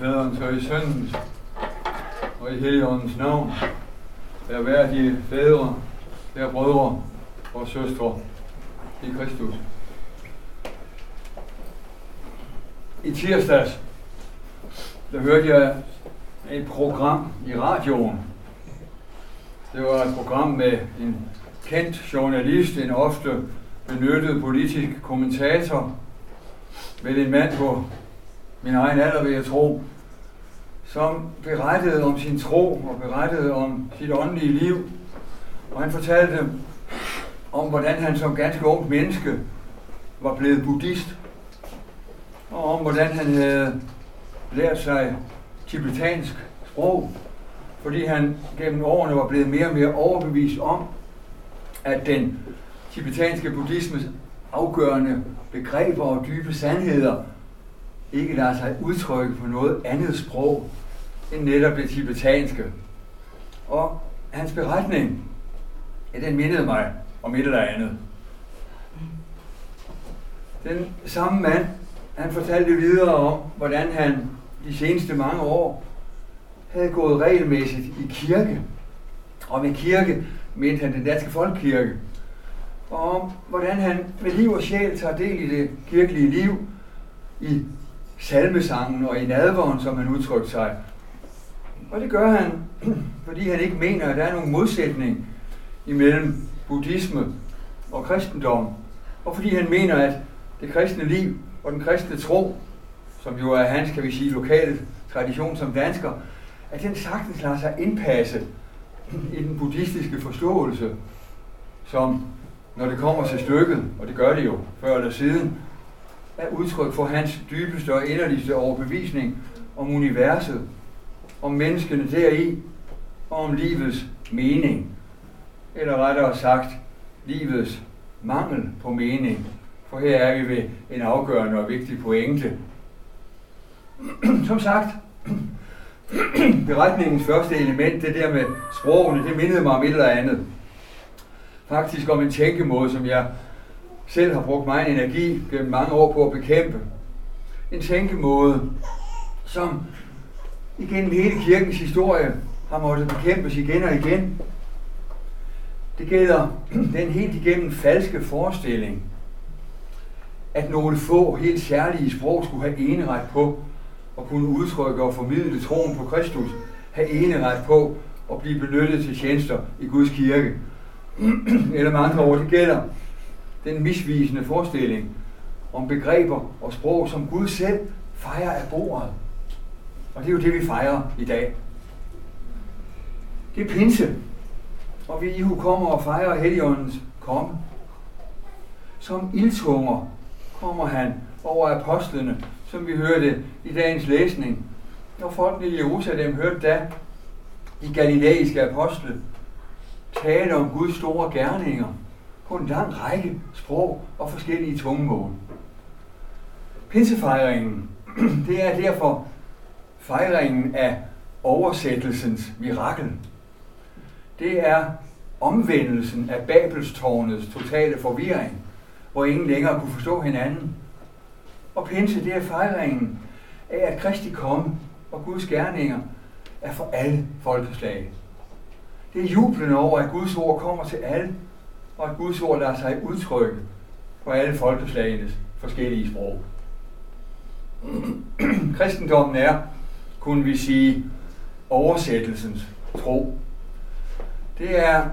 faderens og i søndens og i heligåndens navn. Vær værdige fædre, vær brødre og søstre i Kristus. I tirsdags, der hørte jeg et program i radioen. Det var et program med en kendt journalist, en ofte benyttet politisk kommentator, med en mand på min egen alder, vil jeg tro, som berettede om sin tro og berettede om sit åndelige liv. Og han fortalte om, hvordan han som ganske ung menneske var blevet buddhist, og om, hvordan han havde lært sig tibetansk sprog, fordi han gennem årene var blevet mere og mere overbevist om, at den tibetanske buddhismes afgørende begreber og dybe sandheder ikke lader sig udtrykke på noget andet sprog end netop det tibetanske. Og hans beretning, ja, den mindede mig om et eller andet. Den samme mand, han fortalte videre om, hvordan han de seneste mange år havde gået regelmæssigt i kirke. Og med kirke mente han den danske folkekirke. Og om hvordan han med liv og sjæl tager del i det kirkelige liv, i salmesangen og i nadvåren, som han udtrykte sig. Og det gør han, fordi han ikke mener, at der er nogen modsætning imellem buddhisme og kristendom. Og fordi han mener, at det kristne liv og den kristne tro, som jo er hans, kan vi sige, lokale tradition som dansker, at den sagtens lader sig indpasse i den buddhistiske forståelse, som når det kommer til stykket, og det gør det jo før eller siden, er udtryk for hans dybeste og inderligste overbevisning om universet, om menneskene deri, og om livets mening. Eller rettere sagt, livets mangel på mening. For her er vi ved en afgørende og vigtig pointe. Som sagt, beretningens første element, det der med sprogene, det mindede mig om et eller andet. Faktisk om en tænkemåde, som jeg selv har brugt meget energi gennem mange år på at bekæmpe. En tænkemåde, som igennem hele kirkens historie har måttet bekæmpes igen og igen. Det gælder den helt igennem falske forestilling, at nogle få helt særlige sprog skulle have eneret på at kunne udtrykke og formidle troen på Kristus, have eneret på at blive benyttet til tjenester i Guds kirke. Eller med andre ord, det gælder den misvisende forestilling om begreber og sprog, som Gud selv fejrer af bordet. Og det er jo det, vi fejrer i dag. Det er pinse, og vi ihu kommer og fejrer Helligåndens komme. Som ildtunger kommer han over apostlene, som vi hørte i dagens læsning. Når folkene i Jerusalem hørte da de galileiske apostle tale om Guds store gerninger på en lang række sprog og forskellige tungemål. Pinsefejringen, det er derfor fejringen af oversættelsens mirakel. Det er omvendelsen af Babelstårnets totale forvirring, hvor ingen længere kunne forstå hinanden. Og pinse, det er fejringen af, at Kristi komme og Guds gerninger er for alle folkeslag. Det er jublen over, at Guds ord kommer til alle, og at Guds ord lader sig udtrykke på alle folkeslagenes forskellige sprog. Kristendommen er, kunne vi sige, oversættelsens tro. Det er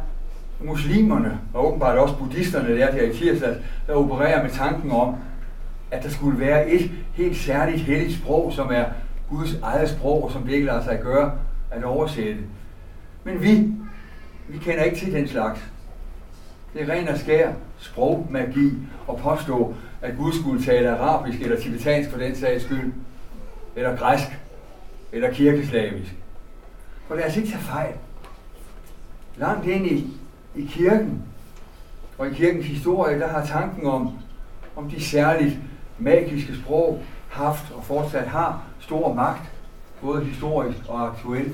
muslimerne, og åbenbart også buddhisterne, der her i tirsdag, der opererer med tanken om, at der skulle være et helt særligt helligt sprog, som er Guds eget sprog, som det ikke lader sig gøre at oversætte. Men vi, vi kender ikke til den slags. Det er ren og skær sprogmagi at påstå, at Gud skulle tale arabisk eller tibetansk for den sags skyld, eller græsk, eller kirkeslavisk. For lad os ikke tage fejl. Langt ind i, i kirken, og i kirkens historie, der har tanken om, om de særligt magiske sprog haft og fortsat har stor magt, både historisk og aktuelt.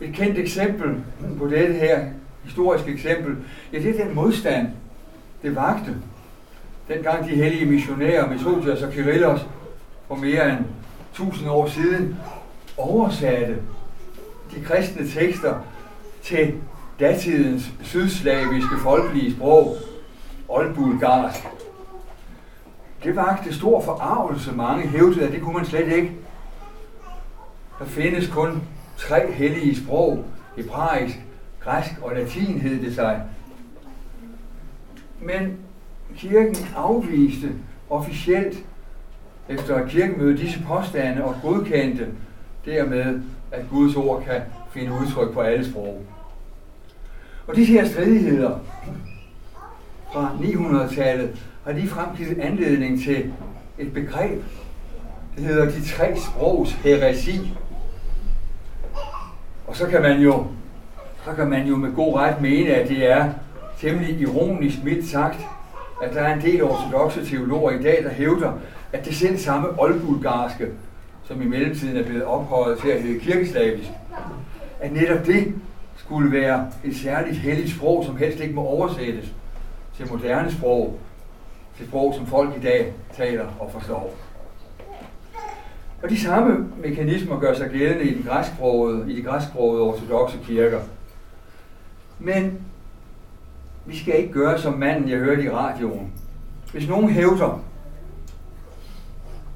Et kendt eksempel på dette her historiske eksempel, ja, det er den modstand, det vagte, dengang de hellige missionærer, Methodios og Kyrillos, for mere end 1000 år siden oversatte de kristne tekster til datidens sydslaviske folkelige sprog, oldbulgarsk. Det vagte stor forarvelse. Mange hævdede, at det kunne man slet ikke. Der findes kun tre hellige sprog, hebraisk, græsk og latin hed det sig. Men kirken afviste officielt efter kirkemødet disse påstande og godkendte dermed, at Guds ord kan finde udtryk på alle sprog. Og disse her stridigheder fra 900-tallet har lige fremgivet anledning til et begreb. Det hedder de tre sprogs heresi. Og så kan man jo, så kan man jo med god ret mene, at det er temmelig ironisk mildt sagt, at der er en del ortodoxe teologer i dag, der hævder, at det selv samme oldbulgarske, som i mellemtiden er blevet ophøjet til at hedde kirkeslavisk, at netop det skulle være et særligt helligt sprog, som helst ikke må oversættes til moderne sprog, til sprog, som folk i dag taler og forstår. Og de samme mekanismer gør sig gældende i de græsksprogede, i de græsksprogede ortodoxe kirker. Men vi skal ikke gøre som manden, jeg hørte i radioen. Hvis nogen hævder,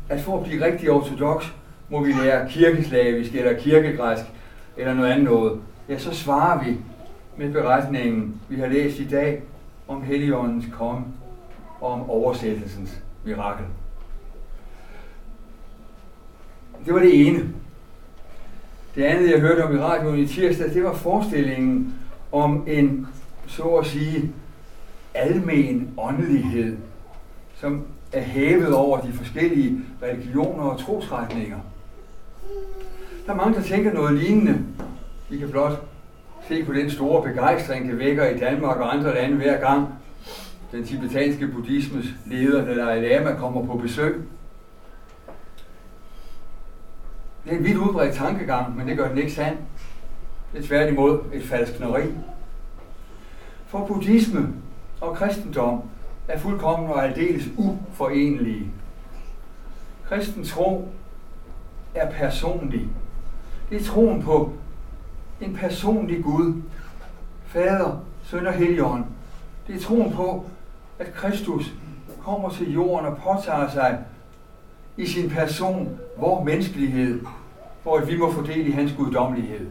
at for at blive rigtig ortodox, må vi lære kirkeslavisk eller kirkegræsk eller noget andet noget, ja, så svarer vi med beretningen, vi har læst i dag, om Helligåndens kom og om oversættelsens mirakel. Det var det ene. Det andet, jeg hørte om i radioen i tirsdag, det var forestillingen om en, så at sige, almen åndelighed, som er hævet over de forskellige religioner og trosretninger. Der er mange, der tænker noget lignende. Vi kan blot se på den store begejstring, det vækker i Danmark og andre lande hver gang den tibetanske buddhismes leder, Dalai Lama, kommer på besøg. Det er en vidt udbredt tankegang, men det gør den ikke sand. Det er tværtimod et falskneri. For buddhisme og kristendom er fuldkommen og aldeles uforenelige. Kristen tro er personlig. Det er troen på en personlig Gud, Fader, Søn og Helligånd. Det er troen på, at Kristus kommer til jorden og påtager sig i sin person vor menneskelighed, for at vi må fordele i hans guddommelighed.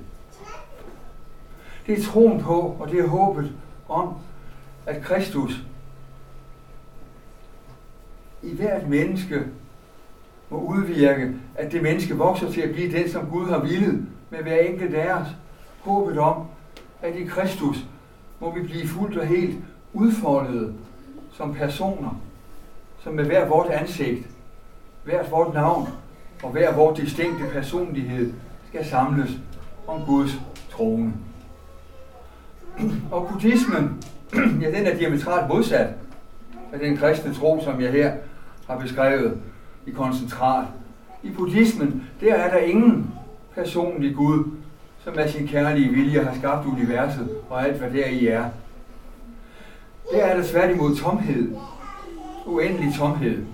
Det er troen på, og det er håbet om, at Kristus i hvert menneske må udvirke, at det menneske vokser til at blive den, som Gud har villet med hver enkelt af os. Håbet om, at i Kristus må vi blive fuldt og helt udfoldet som personer, som med hver vort ansigt, hvert vort navn og hver vort distinkte personlighed skal samles om Guds trone. Og buddhismen, ja, den er diametralt modsat af den kristne tro, som jeg her har beskrevet i koncentrat. I buddhismen, der er der ingen personlig Gud, som af sin kærlige vilje har skabt universet og alt, hvad der i er. Der er der tværtimod tomhed. Uendelig tomhed.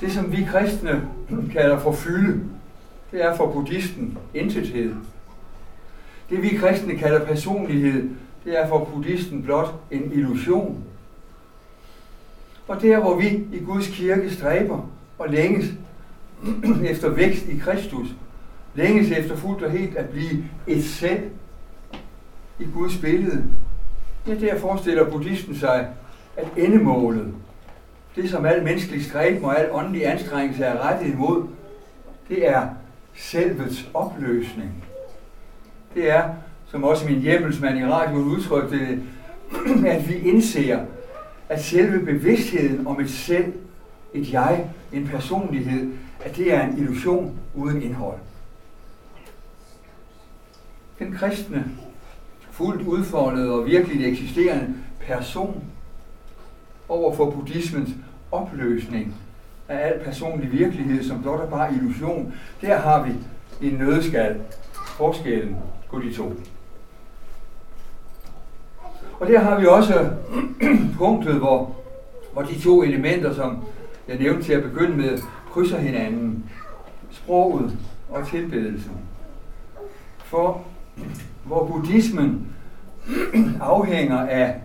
Det, som vi kristne kalder for fylde, det er for buddhisten intethed. Det, vi kristne kalder personlighed, det er for buddhisten blot en illusion. Og der, hvor vi i Guds kirke stræber og længes efter vækst i Kristus, længes efter fuldt og helt at blive et selv i Guds billede, ja, der forestiller buddhisten sig, at endemålet, det som al menneskelig stræben og al åndelig anstrengelse er rettet imod, det er selvets opløsning. Det er, som også min hjemmelsmand i radioen udtrykte det, at vi indser, at selve bevidstheden om et selv, et jeg, en personlighed, at det er en illusion uden indhold. Den kristne, fuldt udfoldet og virkelig eksisterende person over for buddhismens opløsning af al personlig virkelighed, som blot er bare illusion, der har vi en nødskal forskellen på de to. Og der har vi også punktet, hvor, hvor de to elementer, som jeg nævnte til at begynde med, krydser hinanden. sproget og tilbedelsen. For hvor buddhismen afhænger af,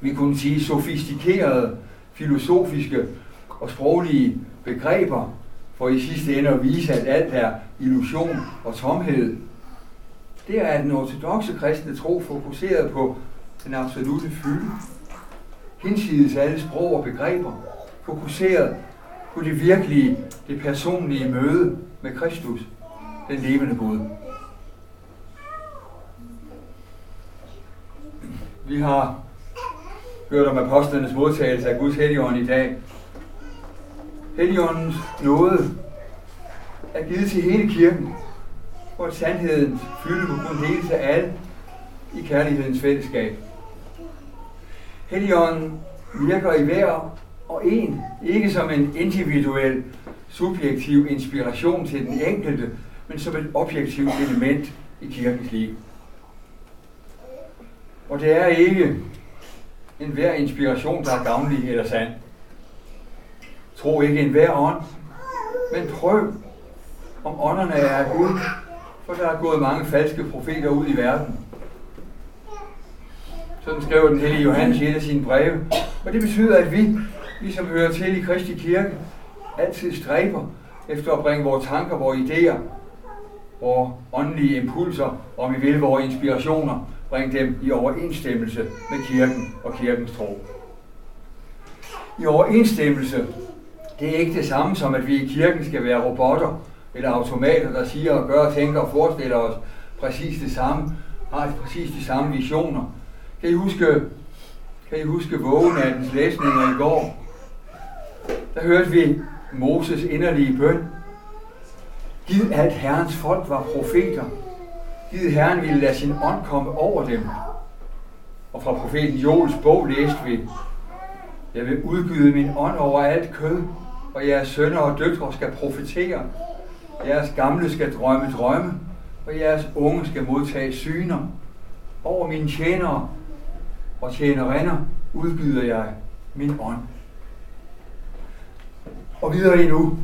vi kunne sige, sofistikerede filosofiske og sproglige begreber, for i sidste ende at vise, at alt er illusion og tomhed. Det er, at den ortodoxe kristne tro fokuseret på den absolute fylde, hinsides alle sprog og begreber, fokuseret på det virkelige, det personlige møde med Kristus, den levende Gud. Vi har hørt om apostlenes modtagelse af Guds helligånd i dag. Helligåndens nåde er givet til hele kirken, for sandhedens fylde må kunne sig af alle i kærlighedens fællesskab. Helligånden virker i hver og en, ikke som en individuel, subjektiv inspiration til den enkelte, men som et objektivt element i kirkens liv. Og det er ikke en hver inspiration, der er gavnlig eller sand. Tro ikke en hver ånd, men prøv, om ånderne er Gud, for der er gået mange falske profeter ud i verden. Sådan skriver den hellige Johannes i et af sine breve. Og det betyder, at vi, vi som hører til i Kristi Kirke, altid stræber efter at bringe vores tanker, vores idéer, vores åndelige impulser, om vi vil, vores inspirationer, bringe dem i overensstemmelse med kirken og kirkens tro. I overensstemmelse, det er ikke det samme som, at vi i kirken skal være robotter eller automater, der siger og gør og tænker og forestiller os præcis det samme, har præcis de samme visioner. Kan I huske, kan I huske vågenattens læsninger i går? Der hørte vi Moses inderlige bøn. Giv at Herrens folk var profeter, Gid Herren ville lade sin ånd komme over dem. Og fra profeten Joels bog læste vi, Jeg vil udgyde min ånd over alt kød, og jeres sønner og døtre skal profetere. Jeres gamle skal drømme drømme, og jeres unge skal modtage syner. Over mine tjenere og tjenerinder udgyder jeg min ånd. Og videre endnu.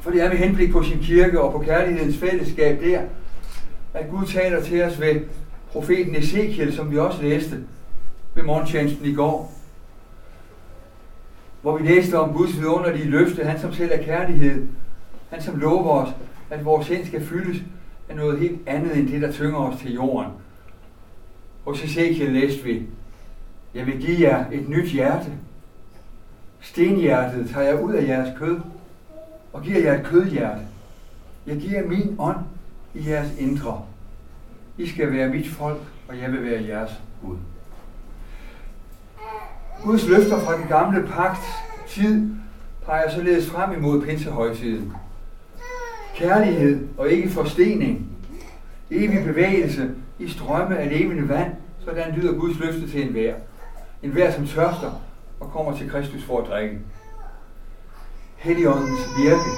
For det er med henblik på sin kirke og på kærlighedens fællesskab der, at Gud taler til os ved profeten Ezekiel, som vi også læste ved morgentjenesten i går. Hvor vi læste om Guds vidunderlige løfte, han som selv er kærlighed, han som lover os, at vores sind skal fyldes af noget helt andet end det, der tynger os til jorden. Hos Ezekiel læste vi, jeg vil give jer et nyt hjerte. Stenhjertet tager jeg ud af jeres kød og giver jer et kødhjerte. Jeg giver min ånd i jeres indre. I skal være mit folk, og jeg vil være jeres Gud. Guds løfter fra den gamle pagt tid peger således frem imod pinsehøjtiden. Kærlighed og ikke forstening. Evig bevægelse i strømme af levende vand, sådan lyder Guds løfte til enhver. Enhver, som tørster og kommer til Kristus for at drikke. Helligåndens virke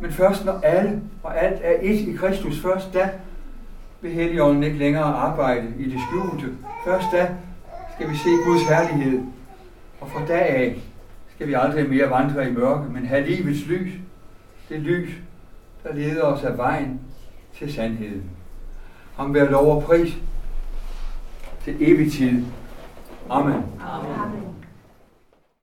men først når alle og alt er et i Kristus, først da vil Helligånden ikke længere arbejde i det skjulte. Først da skal vi se Guds herlighed. Og fra dag af skal vi aldrig mere vandre i mørke, men have livets lys. Det lys, der leder os af vejen til sandheden. Ham være lov og pris til evig tid. Amen. Amen.